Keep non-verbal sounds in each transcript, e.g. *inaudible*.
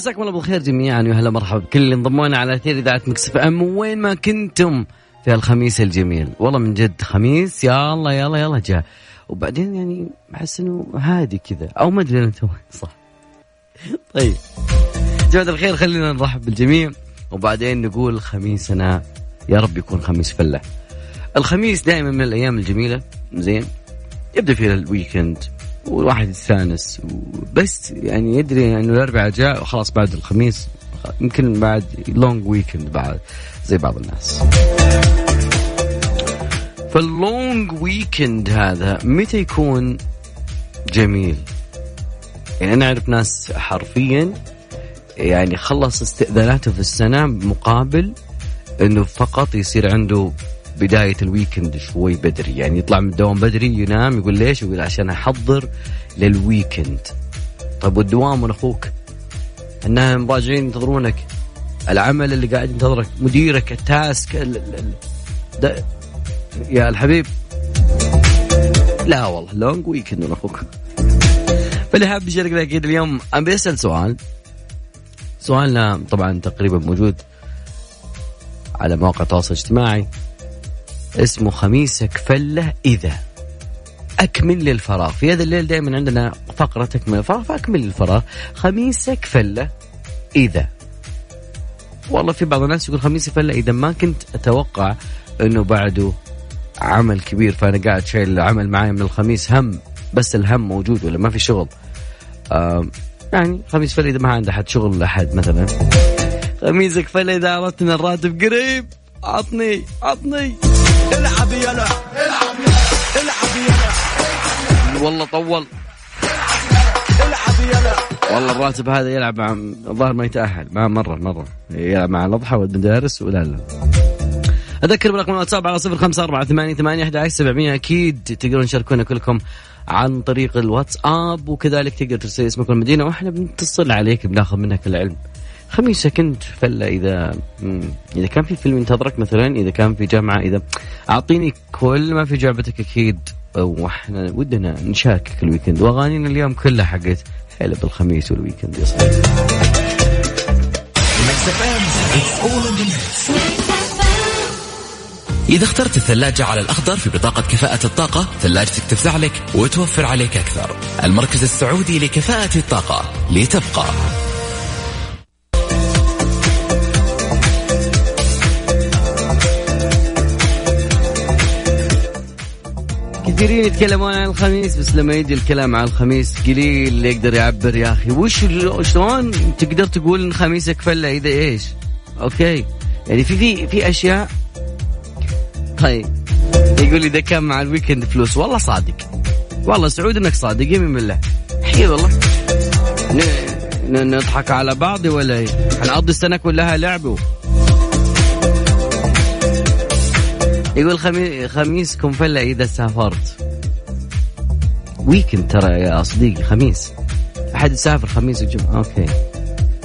مساكم الله بالخير جميعا ويا هلا مرحبا بكل اللي انضمونا على أثير إذاعة ميكس إف إم. وين ما كنتم في الخميس الجميل. والله من جد خميس يا الله يلا يلا جاء. وبعدين يعني احس إنه هادي كذا أو ما أدري انت صح. طيب. جماعة الخير خلينا نرحب بالجميع. وبعدين نقول خميسنا يا رب يكون خميس فلة. الخميس دائما من الأيام الجميلة زين يبدأ فيها ال weekend والواحد يستانس. بس يعني يدري إنه الأربعاء جاء وخلاص بعد الخميس يمكن بعد long weekend بعد زي بعض الناس. فال long weekend هذا متى يكون جميل؟ يعني أنا أعرف ناس حرفيا يعني خلص استئذاناته في السنة مقابل إنه فقط يصير عنده بداية ال weekend شوي بدري. يعني يطلع من الدوام بدري ينام يقول ليش؟ يقول عشان أحضر لل weekend طيب والدوام من أخوك؟ أنهم راجعين ينتظرونك. العمل اللي قاعد ينتظرك مديرك ال task ال ال ال يا الحبيب. لا والله long weekend من أخوك. فاللي حاب يشارك أكيد اليوم أنا بسأل سؤال. سؤالنا طبعا تقريبا موجود على مواقع التواصل الاجتماعي. اسمه خميسك فله إذا. أكمل للفراغ. في هذا الليل دائما عندنا فقرة تكمل الفراغ فأكمل للفراغ. خميسك فله إذا. والله في بعض الناس يقول خميسي فله إذا ما كنت أتوقع أنه بعده عمل كبير فأنا قاعد شايل العمل معي من الخميس هم بس الهم موجود ولا ما في شغل. يعني خميس فله إذا ما عنده أحد شغل أحد مثلا. خميسك فله إذا أردت أن الراتب قريب عطني عطني. العب يلا العب يلا العب يلا والله طول. العب يلا والله الراتب هذا يلعب مع الظاهر ما يتأهل. ما مرة مرة. يلعب مع الأضحى والمدارس ولا لا أذكر برقم الواتساب على صفر خمسة أربعة ثمانية ثمانية أحد سبعمية. أكيد تقدرون تشاركونا كلكم عن طريق الواتساب وكذلك تقدر ترسل اسمك والمدينة وإحنا بنتصل عليك بناخذ منك العلم. خميسة كنت فلا إذا إذا كان في فيلم ينتظرك مثلا إذا كان في جامعة إذا أعطيني كل ما في جعبتك أكيد وإحنا ودنا نشاركك ال weekend. وأغانينا اليوم كلها حقت حب الخميس وال weekend يا صديقي. إذا اخترت الثلاجة على الأخضر في بطاقة كفاءة الطاقة ثلاجتك تفزع لك وتوفر عليك أكثر. المركز السعودي لكفاءة الطاقة لتبقى. كثيرين يتكلمون عن الخميس بس لما يجي الكلام عن الخميس قليل اللي يقدر يعبر يا أخي. وش شلون تقدر تقول إن خميسك فلة إذا إيش؟ أوكي. يعني في في في أشياء. طيب. يقول إذا كان مع ال weekend فلوس والله صادق. والله سعود إنك صادق يمين بالله حي والله. نضحك على بعض ولا إيه؟ حنقضي السنة كلها لعب يقول خمي... خميسكم فله إذا سافرت. weekend ترى يا صديقي خميس. أحد يسافر خميس وجمعة okay.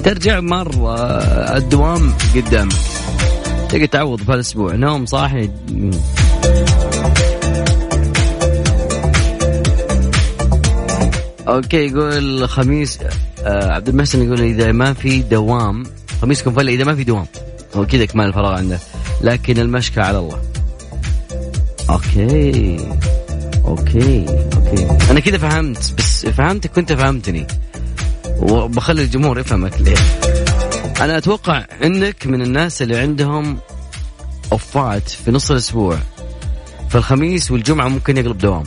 ترجع مرة الدوام قدامك تقدر تعوض في الأسبوع نوم صاحي. okay يقول خميس آه عبد المحسن يقول إذا ما في دوام خميسكم فله إذا ما في دوام. هو كذا كمال الفراغ عنده. لكن المشكى على الله. okay. okay. okay. أنا كذا فهمت بس فهمتك وأنت فهمتني. وبخلي الجمهور يفهمك ليه. أنا أتوقع إنك من الناس اللي عندهم أوفات في نص الأسبوع. فالخميس والجمعة ممكن يقلب دوام.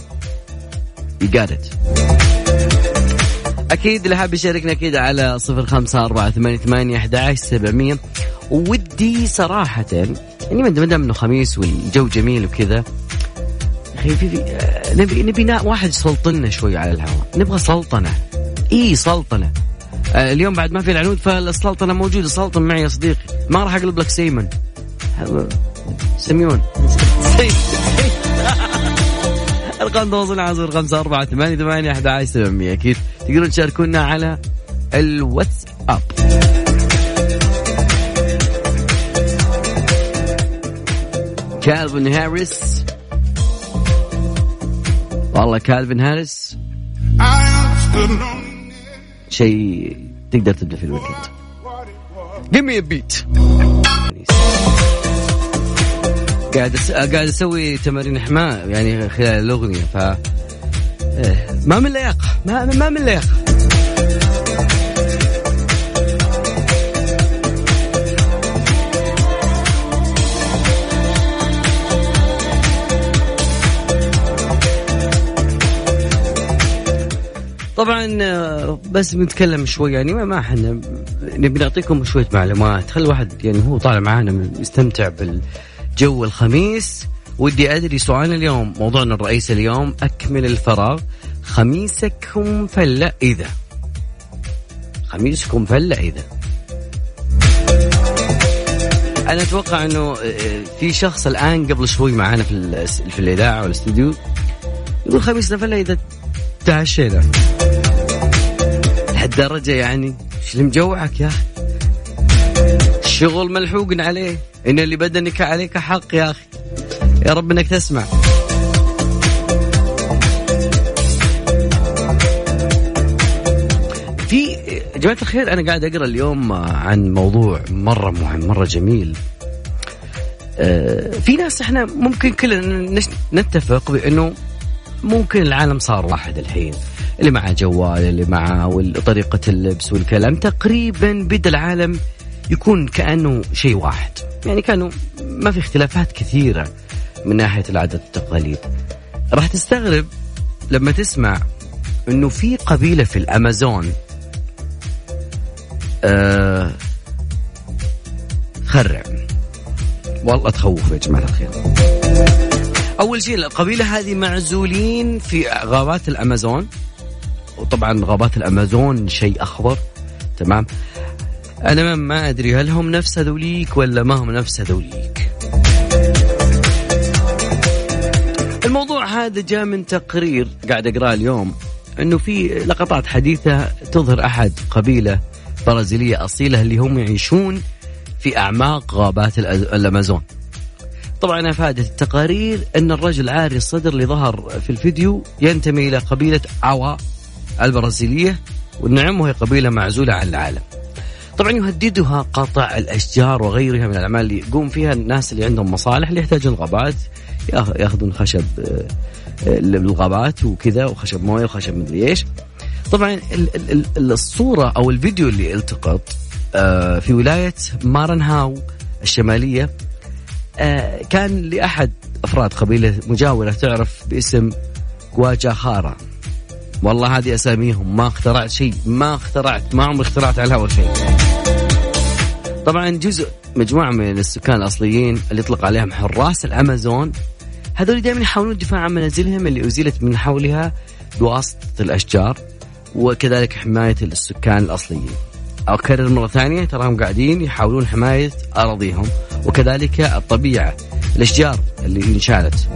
يقارد أكيد اللي حاب يشاركنا أكيد على صفر خمسة أربعة ثمانية ثمانية أحد سبعمية. ودي صراحة يعني ما دام إنه خميس والجو جميل وكذا أخي في, في نبي نبي واحد يسلطنا شوي على الهواء. نبغى سلطنة. إي سلطنة. آه اليوم بعد ما في العنود فالسلطنة موجودة. سلطن معي يا صديقي. ما راح أقلب لك سيمن سميون *laughs* أرقام تواصل خمسة أربعة ثمانية ثمانية أحد عشر سبعمية. أكيد تقدرون تشاركونا على الواتساب. كالفن هاريس. والله كالفن هاريس. شيء تقدر تبدأ في الويكند. قمي بيت قاعد قاعد أسوي تمارين إحماء يعني خلال الأغنية ف إيه، ما من لياقة ما ما من لياقة. طبعا آه، بس بنتكلم شوي يعني ما إحنا نبي نعطيكم شوية معلومات. خلي الواحد يعني هو طالع معانا يستمتع بالجو الخميس. ودي أدري سؤال اليوم موضوعنا الرئيسي اليوم أكمل الفراغ خميسكم فلة إذا؟ خميسكم فلة إذا؟ أنا أتوقع إنه آه، في شخص الآن قبل شوي معانا في في الإذاعة والاستوديو يقول خميسنا فلة إذا تعشينا. لهالدرجه يعني؟ إيش اللي مجوعك يا أخي؟ الشغل ملحوق عليه. إن اللي بدنك عليك حق يا أخي. يا رب إنك تسمع. في يا جماعة الخير أنا قاعد أقرأ اليوم عن موضوع مرة مهم مرة جميل. آه، في ناس إحنا ممكن كلنا نتفق بأنه ممكن العالم صار واحد الحين. اللي معه جوال اللي معه طريقة اللبس والكلام تقريبا بدا العالم يكون كأنه شيء واحد. يعني كانوا ما في اختلافات كثيرة من ناحية العادات والتقاليد. راح تستغرب لما تسمع إنه في قبيلة في الأمازون آه خرع. والله تخوف يا جماعة الخير. أول شيء القبيلة هذه معزولين في غابات الأمازون. وطبعا غابات الأمازون شيء أخضر تمام؟ أنا ما أدري هل هم نفس هذوليك ولا ما هم نفس هذوليك. الموضوع هذا جاء من تقرير قاعد أقرأه اليوم إنه في لقطات حديثة تظهر أحد قبيلة برازيلية أصيلة اللي هم يعيشون في أعماق غابات الأمازون. طبعا أفادت التقارير أن الرجل عاري الصدر اللي ظهر في الفيديو ينتمي إلى قبيلة عوا. البرازيلية والنعم وهي قبيلة معزولة عن العالم. طبعا يهددها قطع الأشجار وغيرها من الأعمال اللي يقوم فيها الناس اللي عندهم مصالح اللي يحتاجون الغابات يأخذون خشب للغابات آه، وكذا وخشب موية وخشب مدري إيش. طبعا الصورة أو الفيديو اللي التقط آه، في ولاية مارنهاو الشمالية آه، كان لأحد أفراد قبيلة مجاورة تعرف باسم خارا والله هذه أساميهم. ما اخترعت شيء. ما اخترعت. ما عمري اخترعت على الهواء شيء. طبعا جزء مجموعة من السكان الأصليين اللي يطلق عليهم حراس الأمازون هذول دائما يحاولون الدفاع عن منازلهم اللي أزيلت من حولها بواسطة الأشجار وكذلك حماية السكان الأصليين. أكرر مرة ثانية تراهم قاعدين يحاولون حماية أراضيهم وكذلك الطبيعة الأشجار اللي انشالت.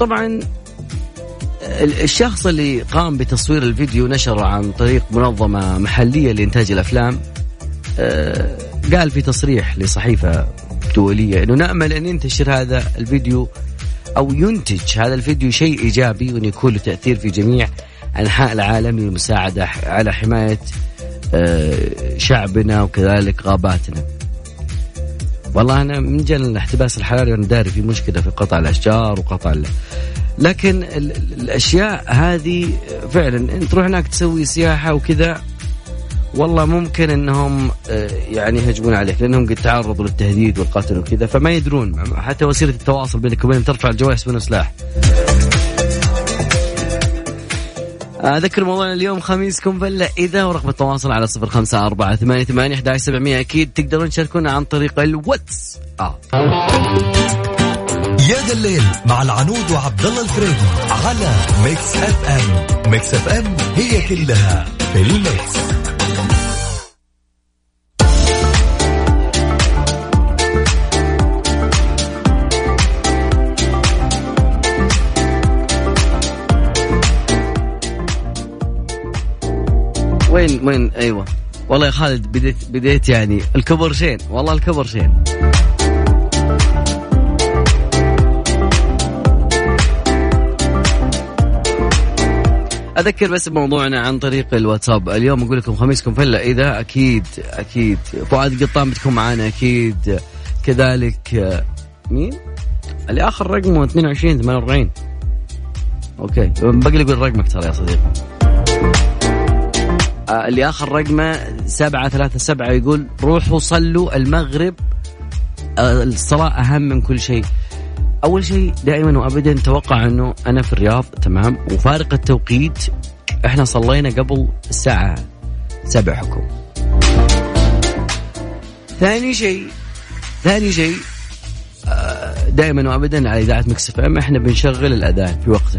طبعا الشخص اللي قام بتصوير الفيديو نشره عن طريق منظمة محلية لإنتاج الأفلام آه قال في تصريح لصحيفة دولية أنه نأمل أن ينتشر هذا الفيديو أو ينتج هذا الفيديو شيء إيجابي وأن يكون له تأثير في جميع أنحاء العالم للمساعدة على حماية آه، شعبنا وكذلك غاباتنا. والله أنا من جل الاحتباس الحراري أنا داري في مشكلة في قطع الأشجار وقطع لكن الأشياء هذه فعلا أنت تروح هناك تسوي سياحة وكذا والله ممكن إنهم آه، يعني يهجمون عليك لأنهم قد تعرضوا للتهديد والقتل وكذا فما يدرون حتى وسيلة التواصل بينك وبينهم ترفع الجوال يحسبونه سلاح. أذكر موضوعنا اليوم خميسكم فلة إذا ورقم التواصل على صفر خمسة أربعة ثمانية ثمانية أحد سبعمية. أكيد تقدرون تشاركونا عن طريق الواتس آه. يا زا الليل مع العنود وعبد الله الفريدي على ميكس أف أم. ميكس أف أم هي كلها في ال mix. وين وين؟ أيوه. والله يا خالد بديت بديت يعني الكبر شين. والله الكبر شين. أذكر بس بموضوعنا عن طريق الواتساب. اليوم أقول لكم خميسكم فله إذا أكيد أكيد. فؤاد قطان بتكون معانا أكيد. كذلك مين؟ اللي آخر رقمه 22 48 أوكي. يقول رقمك ترى يا صديقي. اللي آخر رقمه 737 يقول روحوا صلوا المغرب آه، الصلاة أهم من كل شيء. أول شيء دائما وأبدا توقع أنه أنا في الرياض تمام؟ وفارق التوقيت إحنا صلينا قبل الساعة سبع حكم. ثاني شيء ثاني شيء آه، دائما وابدا على إذاعة مكس إف إم إحنا بنشغل الأذان في وقته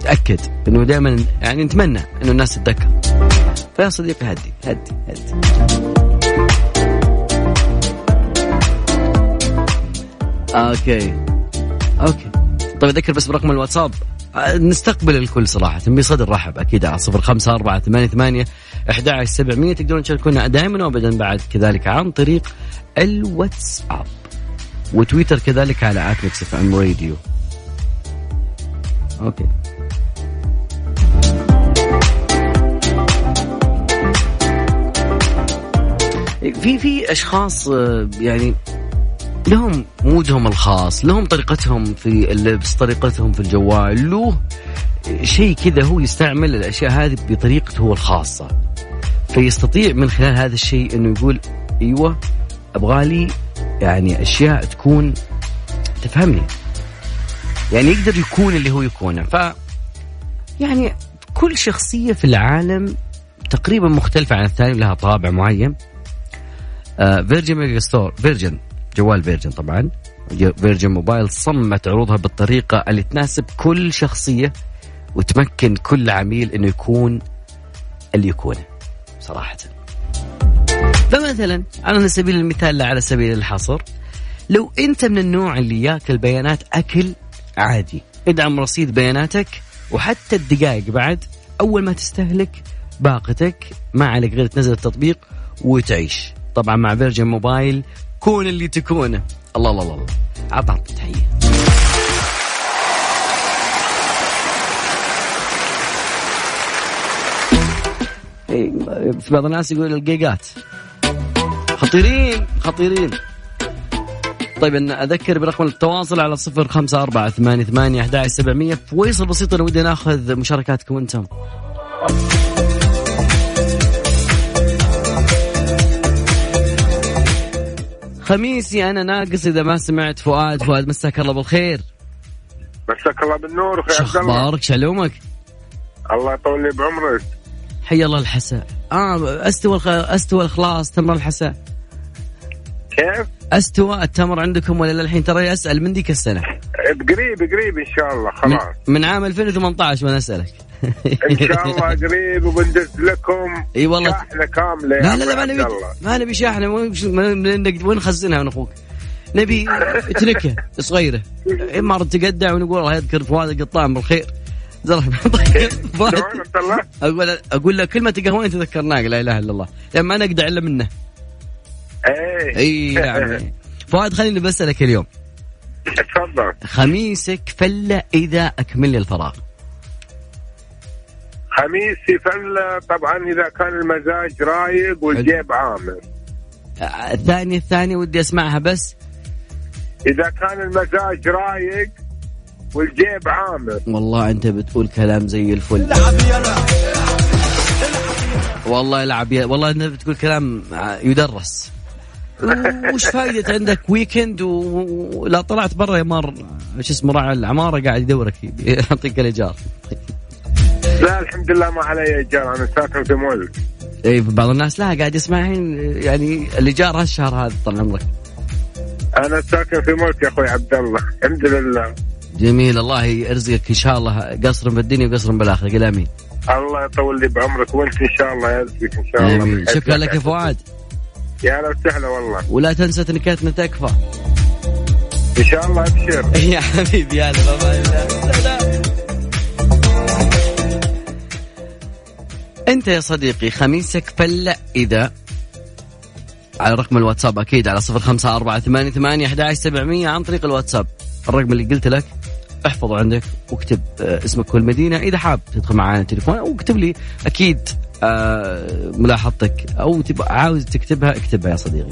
تأكد إنه دائما يعني نتمنى إنه الناس تتذكر. فيا صديقي هدي هدي هدي. okay okay. طيب أذكر بس برقم الواتساب. آه، نستقبل الكل صراحة بصدر رحب أكيد. على صفر خمسة أربعة ثمانية ثمانية أحد سبعمية. تقدرون تشاركونا دائما وأبدا بعد كذلك عن طريق الواتساب. وتويتر كذلك على at ميكس إف إم radio. okay. في في أشخاص آه، يعني لهم مودهم الخاص لهم طريقتهم في اللبس طريقتهم في الجوال له شيء كذا هو يستعمل الأشياء هذه بطريقته هو الخاصة. فيستطيع من خلال هذا الشيء إنه يقول أيوه ابغالي يعني أشياء تكون تفهمني. يعني يقدر يكون اللي هو يكونه. ف يعني كل شخصية في العالم تقريبا مختلفة عن الثاني لها طابع معين. فيرجن ميجا ستور فيرجن جوال فيرجن طبعا. فيرجن موبايل صممت عروضها بالطريقة اللي تناسب كل شخصية وتمكن كل عميل إنه يكون اللي يكونه صراحة. فمثلا على سبيل المثال لا على سبيل الحصر لو أنت من النوع اللي ياكل بيانات أكل عادي ادعم رصيد بياناتك وحتى الدقائق بعد أول ما تستهلك باقتك ما عليك غير تنزل التطبيق وتعيش. طبعا مع فيرجن موبايل كون اللي تكونه. الله الله الله عطى تحية. إيه، في بعض الناس يقول الجيجات. خطيرين خطيرين. طيب إن أذكر برقم التواصل على صفر خمسة أربعة ثمانية ثمانية أحد سبعمية. فويصل بسيط أنا ودي ناخذ مشاركاتكم أنتم. خميسي أنا ناقص إذا ما سمعت فؤاد. فؤاد مساك الله بالخير. مساك الله بالنور أخوي شو عبد الله أخبارك؟ شلومك؟ الله يطول لي بعمرك. حي الله الحساء آه أستوى الخ... أستوى الخلاص تمر الحساء كيف؟ أستوى التمر عندكم ولا للحين؟ ترى اسال من ذيك السنة؟ قريب قريب إن شاء الله من, خلاص. من عام 2018 وأنا أسألك. إن شاء الله قريب وبندز لكم إي والله. شاحنة كاملة لا لا لا ما نبي. ما نبي شاحنة وين نخزنها أنا أخوك؟ نبي تنكه صغيرة. اما تقدع ونقول الله يذكر فؤاد القطان بالخير. عبد الله؟ أقول أقول له كلمة قهوين تذكرناك لا إله إلا الله. لأن ما نقدع إلا منه. إيه. إي نعم *laughs* فؤاد خليني بسألك اليوم. تفضل. خميسك فله إذا أكمل لي الفراغ. خميس في فله طبعا إذا كان المزاج رايق والجيب عامر آه، الثانية الثانية ودي أسمعها بس. إذا كان المزاج رايق والجيب عامر والله أنت بتقول كلام زي الفل. والله العب يا والله أنت بتقول كلام يدرس. وش فائدة عندك ويكند ولا طلعت برا يا مار. شو اسمه راعي العمارة قاعد يدورك يعطيك الإيجار. لا الحمد لله ما علي إيجار أنا ساكن في مول. اي بعض الناس لا قاعد يسمعين يعني الإيجار هالشهر هذا طال عمرك. أنا ساكن في ملك يا أخوي عبد الله. الحمد لله. جميل الله يرزقك إن شاء الله قصر بالدنيا وقصر بالآخرة. قل آمين. الله يطول لي بعمرك وأنت إن شاء الله يرزقك إن شاء الله. جميل. شكرا لك يا فؤاد. يا هلا وسهلا والله. ولا تنسى تنكاتنا تكفى. إن شاء الله أبشر. *laughs* يا حبيبي يا هلا سلام أنت يا صديقي خميسك فله إذا على رقم الواتساب أكيد على صفر خمسة أربعة ثمانية ثمانية أحد سبعمية عن طريق الواتساب. الرقم اللي قلت لك احفظه عندك واكتب آه، اسمك والمدينة إذا حاب تدخل معنا التليفون أو اكتب لي أكيد آه، ملاحظتك أو تبقى عاوز تكتبها اكتبها يا صديقي.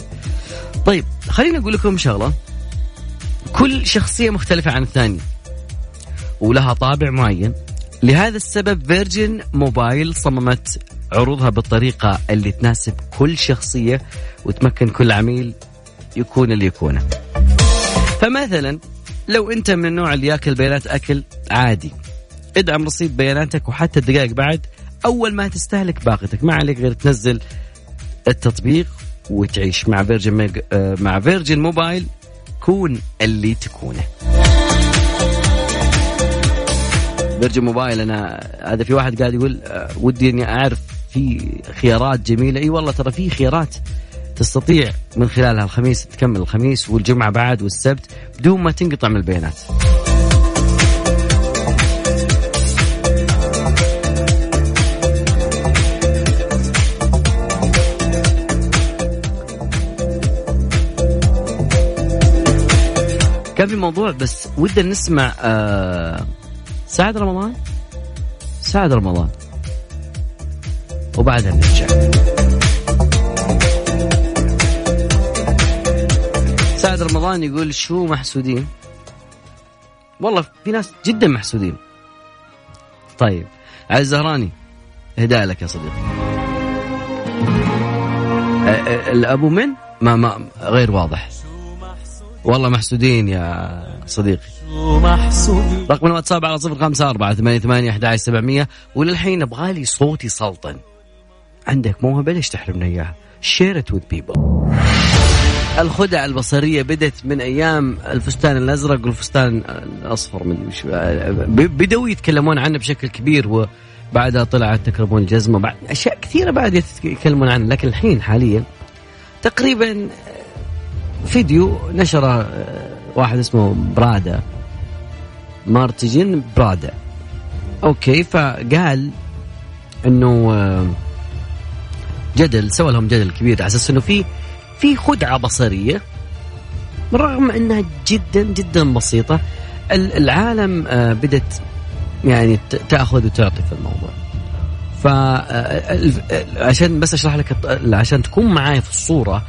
طيب خليني أقول لكم شغلة. كل شخصية مختلفة عن الثانية ولها طابع معين. لهذا السبب فيرجن موبايل صممت عروضها بالطريقة اللي تناسب كل شخصية وتمكن كل عميل يكون اللي يكونه. فمثلا لو أنت من النوع اللي ياكل بيانات أكل عادي ادعم رصيد بياناتك وحتى الدقائق بعد أول ما تستهلك باقتك. ما عليك غير تنزل التطبيق وتعيش مع فيرجن ميج... آه، مع فيرجن موبايل كون اللي تكونه. فيرجن موبايل أنا هذا في واحد قاعد يقول آه، ودي إني أعرف في خيارات جميلة. إي والله ترى في خيارات تستطيع من خلالها الخميس تكمل الخميس والجمعة بعد والسبت بدون ما تنقطع من البيانات. كان في موضوع بس ودنا نسمع آه سعد رمضان؟ سعد رمضان. وبعدها نرجع. سعد رمضان يقول شو محسودين؟ والله في ناس جدا محسودين. طيب عز الزهراني هدايا لك يا صديقي. الأبو من؟ ما ما غير واضح. والله محسودين يا صديقي. رقم الواتساب على صفر خمسة أربعة ثمانية ثمانية أحد سبعمية. وللحين أبغالي صوتي سلطن. عندك موهبة؟ ليش تحرمنا إياها؟ Share it people. الخدع البصرية بدت من أيام الفستان الأزرق والفستان الأصفر من مش بدوا يتكلمون عنه بشكل كبير وبعدها طلعت تكرمون الجزمة بعد أشياء كثيرة بعد يتكلمون عنه لكن الحين حاليا تقريبا فيديو نشره واحد اسمه برادا. مارتجين برادا. أوكي فقال إنه جدل سوى لهم جدل كبير على أساس إنه في في خدعة بصرية رغم إنها جدا جدا بسيطة. العالم بدت يعني تأخذ وتعطي في الموضوع. ف عشان بس أشرح لك عشان تكون معاي في الصورة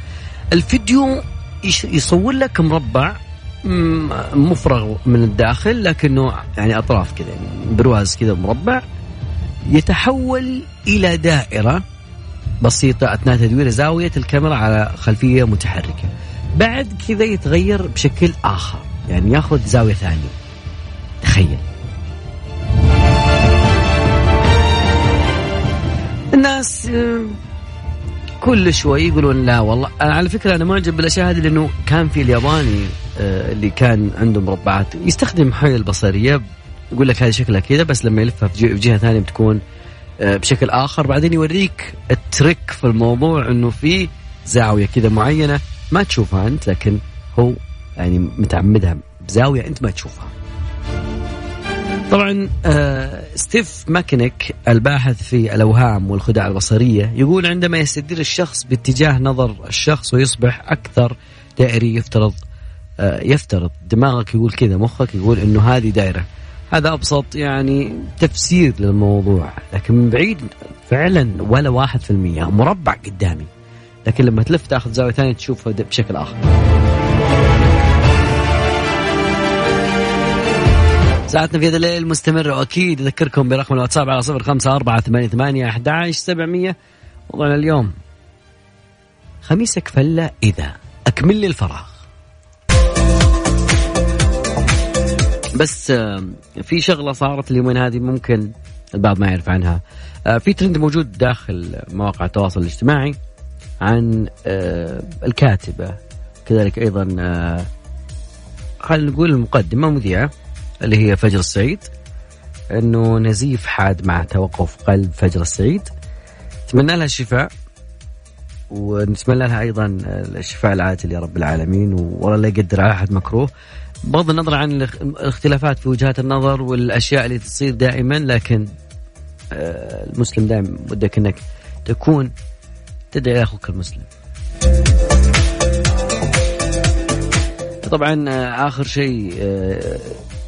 الفيديو يصور لك مربع مفرغ من الداخل لكنه يعني أطراف كذا يعني برواز كذا مربع يتحول إلى دائرة بسيطة أثناء تدوير زاوية الكاميرا على خلفية متحركة. بعد كذا يتغير بشكل آخر يعني ياخذ زاوية ثانية. تخيل. الناس كل شوي يقولون لا والله على فكرة أنا معجب بالأشياء هذه لأنه كان في الياباني آه، اللي كان عنده مربعات يستخدم حي البصرية يقول لك هذه شكلها كذا بس لما يلفها في جهة ثانية بتكون آه، بشكل آخر بعدين يوريك التريك في الموضوع إنه في زاوية كذا معينة ما تشوفها أنت لكن هو يعني متعمدها بزاوية أنت ما تشوفها. طبعا آه ستيفن ماكنيك الباحث في الأوهام والخدع البصرية يقول عندما يستدير الشخص باتجاه نظر الشخص ويصبح أكثر دائري يفترض آه يفترض. دماغك يقول كذا مخك يقول إنه هذه دائرة. هذا أبسط يعني تفسير للموضوع لكن من بعيد فعلا ولا واحد في المية مربع قدامي. لكن لما تلف تاخذ زاوية ثانية تشوفه بشكل آخر. ساعتنا في هذا الليل مستمرة وأكيد أذكركم برقم الواتساب على صفر خمسة أربعة ثمانية ثمانية أحد سبعمية. وضعنا اليوم. خميسك فلة إذا. أكمل لي الفراغ. بس آه، في شغلة صارت اليومين هذه ممكن البعض ما يعرف عنها. آه، في ترند موجود داخل مواقع التواصل الاجتماعي عن آه، الكاتبة. كذلك أيضا خلينا نقول المقدمة مذيعة. اللي هي فجر السعيد إنه نزيف حاد مع توقف قلب فجر السعيد نتمنى لها الشفاء ونتمنى لها أيضا الشفاء العاجل يا رب العالمين والله لا يقدر على أحد مكروه. بغض النظر عن الاختلافات في وجهات النظر والأشياء اللي تصير دائما لكن آه، المسلم دائما ودك إنك تكون تدعي أخوك المسلم. طبعا آه، آخر شيء آه،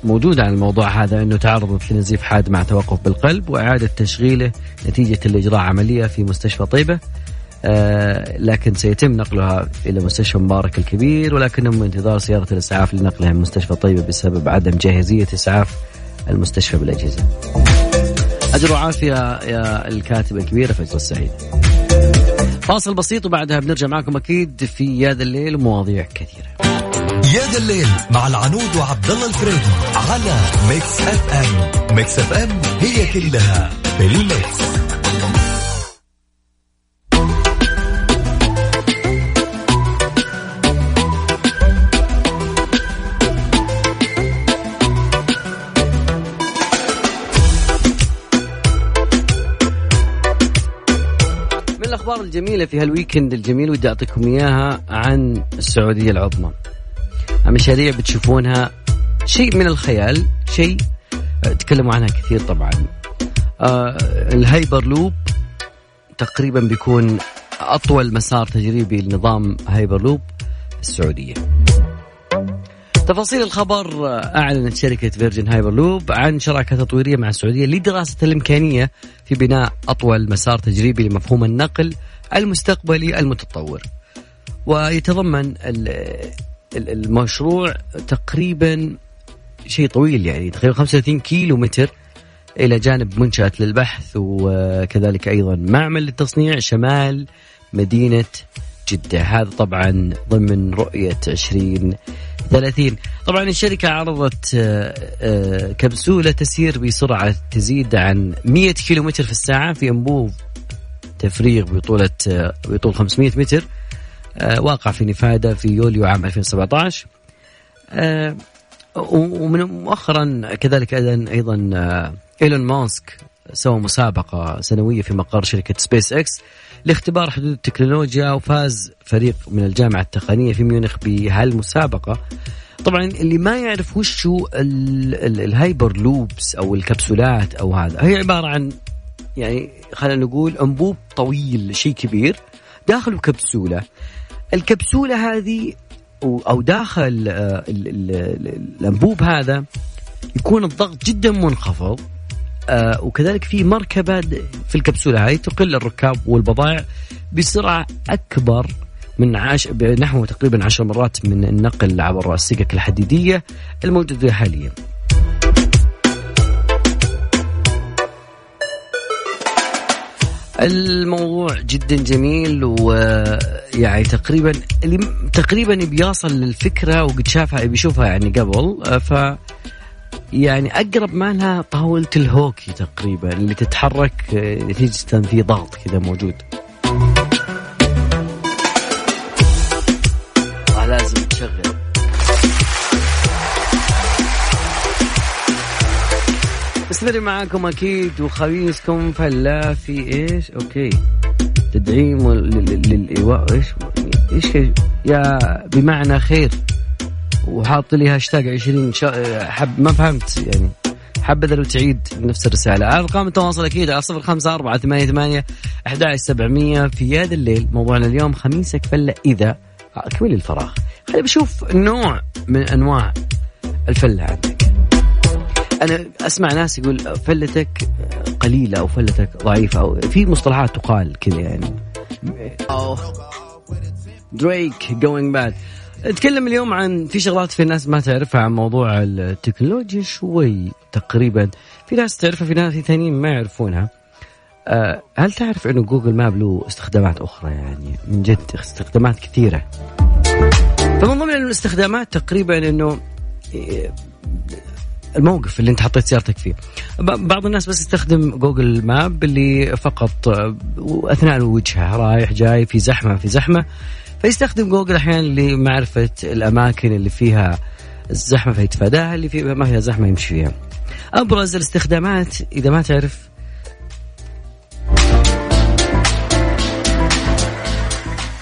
موجود عن الموضوع هذا إنه تعرضت لنزيف حاد مع توقف بالقلب وإعادة تشغيله نتيجة لاجراء عملية في مستشفى طيبة آه لكن سيتم نقلها إلى مستشفى مبارك الكبير ولكنهم بانتظار سيارة الإسعاف لنقلها من مستشفى طيبة بسبب عدم جاهزية إسعاف المستشفى بالأجهزة. أجر وعافية يا الكاتبه الكبيره فجر السعيد. فاصل بسيط وبعدها بنرجع معكم أكيد في يا ذا الليل ومواضيع كثيرة. يا ذا الليل مع العنود وعبد الله الفريدي على Mix FM Mix FM هي كلها في ال mix الأخبار الجميلة في هال weekend الجميل ودي أعطيكم إياها عن السعودية العظمى. مشاريع بتشوفونها شيء من الخيال، شيء آه، تكلموا عنها كثير طبعا. آه الهايبر لوب تقريبا بيكون أطول مسار تجريبي لنظام هايبر لوب في السعودية. تفاصيل الخبر آه، أعلنت شركة فيرجن هايبر لوب عن شراكة تطويرية مع السعودية لدراسة الإمكانية في بناء أطول مسار تجريبي لمفهوم النقل المستقبلي المتطور ويتضمن المشروع تقريبا شيء طويل يعني تقريبا 35 كيلو متر إلى جانب منشأة للبحث وكذلك أيضا معمل للتصنيع شمال مدينة جدة. هذا طبعا ضمن رؤية 20 30 طبعا الشركة عرضت آه، آه، كبسولة تسير بسرعة تزيد عن 100 كيلومتر في الساعة في أنبوب تفريغ بطولة آه، بطول 500 متر. واقع في نفادا في يوليو عام 2017 آه، ومن مؤخرا كذلك أيضا أيضا آه، إيلون ماسك سوى مسابقة سنوية في مقر شركة سبيس إكس لاختبار حدود التكنولوجيا وفاز فريق من الجامعة التقنية في ميونخ بهالمسابقة. طبعا اللي ما يعرف وش هو ال- ال- ال Hyperloops أو الكبسولات أو هذا هي عبارة عن يعني خلينا نقول أنبوب طويل شيء كبير داخله كبسوله الكبسولة هذه و- أو داخل آه، ال- ال- ال- الأنبوب هذا يكون الضغط جدا منخفض آه، وكذلك في مركبة د- في الكبسولة هذه تقل الركاب والبضائع بسرعة أكبر من عاش بنحو تقريبا عشر مرات من النقل عبر السكك الحديدية الموجودة حاليا. الموضوع جدا جميل ويعني تقريبا اللي تقريبا بيصل للفكرة وقد شافها بيشوفها يعني قبل ف يعني أقرب ما لها طاولة الهوكي تقريبا اللي تتحرك نتيجه في ضغط كذا موجود. آه، لازم تشغل مستمر معاكم أكيد وخميسكم فلا في إيش؟ أوكي. تدعيم لل- لل- للإيواء. إيش؟ إيش يا بمعنى خير. وحاط لي هاشتاج 20 شا... حب ما فهمت يعني. حبذا لو تعيد نفس الرسالة. أرقام التواصل أكيد. على صفر خمسة أربعة ثمانية ثمانية أحد سبعمية في يا ذا الليل. موضوعنا اليوم خميسك فلة إذا. أكمل الفراغ. خلينا بشوف نوع من أنواع الفلة عندك أنا أسمع ناس يقول فلتك قليلة أو فلتك ضعيفة أو في مصطلحات تقال كذا يعني. Drake Going Bad نتكلم اليوم عن في شغلات في ناس ما تعرفها عن موضوع التكنولوجيا شوي تقريبا. في ناس تعرفها في ناس ثانيين ما يعرفونها. أه هل تعرف إنه Google Maps له استخدامات أخرى يعني؟ من جد استخدامات كثيرة. فمن ضمن الاستخدامات تقريبا إنه إيه، الموقف اللي انت حطيت سيارتك فيه. بعض الناس بس يستخدم Google Maps اللي فقط آه، أثناء الوجهه رايح جاي في زحمة في زحمة. فيستخدم جوجل أحيانا لمعرفة الأماكن اللي فيها الزحمة فيتفاداها اللي فيها ما فيها زحمة يمشي فيها. أبرز الاستخدامات إذا ما تعرف.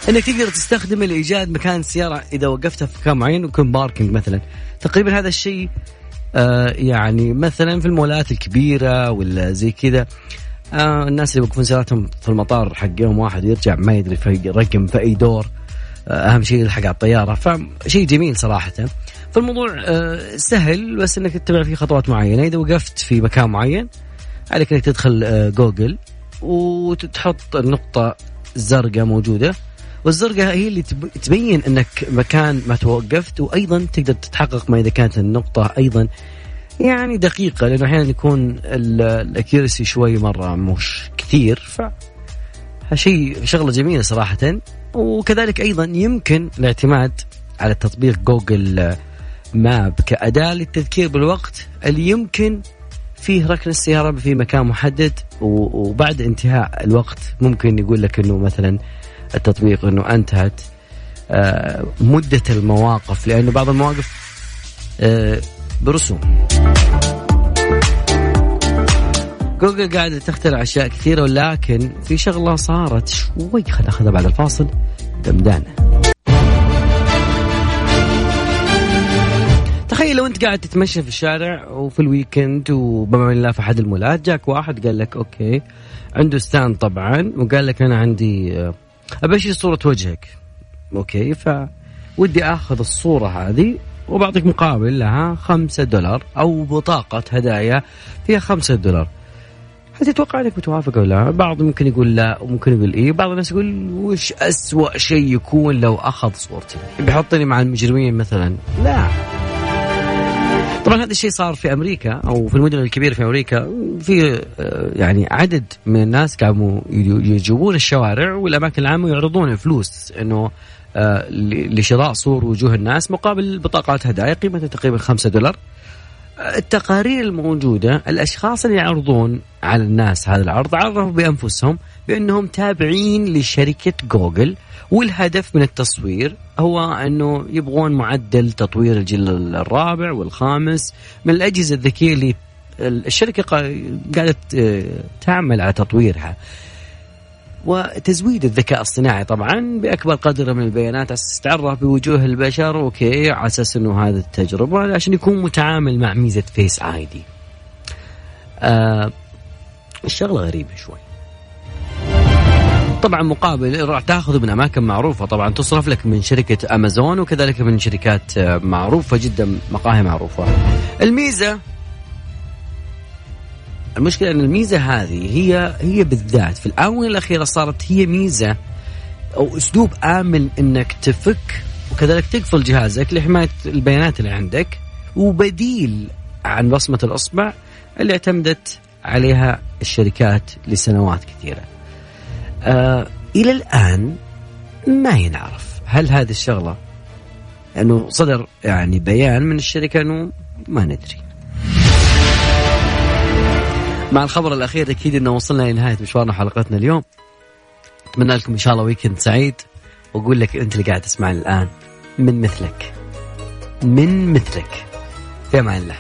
إنك تقدر تستخدم لايجاد مكان السياره إذا وقفتها في مكان معين ويكون باركينج مثلا. تقريبا هذا الشيء يعني مثلا في المولات الكبيرة ولا زي كذا آه الناس اللي يوقفون سياراتهم في المطار حقهم واحد يرجع ما يدري في رقم في أي دور أهم شيء يلحق على الطيارة. فشيء جميل صراحة. فالموضوع آه، سهل بس إنك تتبع فيه خطوات معينة. إذا وقفت في مكان معين عليك إنك تدخل آه، جوجل وتحط النقطة الزرقاء موجودة. والزرقاء هي اللي تبين إنك مكان ما توقفت وأيضا تقدر تتحقق ما إذا كانت النقطة أيضا يعني دقيقة لأنه أحيانا يكون الأكيرسي شوي مرة مش كثير. ف شيء شغلة جميلة صراحة. وكذلك أيضا يمكن الاعتماد على تطبيق جوجل ماب كأداة للتذكير بالوقت اللي يمكن فيه ركن السيارة في مكان محدد وبعد انتهاء الوقت ممكن يقول لك إنه مثلا التطبيق إنه أنتهت آه، مدة المواقف لأنه بعض المواقف آه، برسوم. جوجل قاعدة تخترع أشياء كثيرة ولكن في شغلة صارت شوي خلينا ناخذها بعد الفاصل دمدانة. تخيل لو أنت قاعد تتمشى في الشارع وفي ال weekend وبما الله في أحد المولات جاك واحد قال لك okay عنده stand طبعا. وقال لك أنا عندي أبى صورة وجهك okay ف ودي آخذ الصورة هذه وبعطيك مقابل لها خمسة دولار أو بطاقة هدايا فيها خمسة دولار هل تتوقع أنك بتوافق ولا لا؟ بعض ممكن يقول لا وممكن يقول إيه، بعض الناس يقول وش اسوء شيء يكون لو أخذ صورتي؟ بيحطني مع المجرمين مثلا؟ لا. طبعا هذا الشيء صار في أمريكا أو في المدن الكبيرة في أمريكا. في آه، يعني عدد من الناس قاموا يجيبون الشوارع والأماكن العامة ويعرضون الفلوس إنه آه، لشراء صور وجوه الناس مقابل بطاقات هدايا قيمتها تقريبا 5 دولار. التقارير الموجودة الأشخاص اللي يعرضون على الناس هذا العرض عرفوا بأنفسهم بأنهم تابعين لشركة جوجل. والهدف من التصوير هو أنه يبغون معدل تطوير الجيل الرابع والخامس من الأجهزة الذكية اللي الشركة قاعدة آه، تعمل على تطويرها وتزويد الذكاء الصناعي طبعا بأكبر قدر من البيانات أساس تتعرف بوجوه البشر okay على أساس إنه هذه التجربة عشان يكون متعامل مع ميزة Face ID. آه الشغلة غريبة شوي. طبعا مقابل راح تاخذه من أماكن معروفة طبعا تصرف لك من شركة أمازون وكذلك من شركات معروفة جدا مقاهي معروفة. الميزة المشكلة أن الميزة هذه هي هي بالذات في الآونة الأخيرة صارت هي ميزة أو أسلوب آمن أنك تفك وكذلك تقفل جهازك لحماية البيانات اللي عندك وبديل عن بصمة الأصبع اللي اعتمدت عليها الشركات لسنوات كثيرة آه إلى الآن ما ينعرف. هل هذه الشغلة أنه صدر يعني بيان من الشركة؟ أنه ما ندري. مع الخبر الأخير أكيد أنه وصلنا لنهايه مشوارنا حلقتنا اليوم. أتمنى لكم إن شاء الله ويكند سعيد. وأقول لك أنت اللي قاعد تسمعني الآن من مثلك. من مثلك. في أمان الله.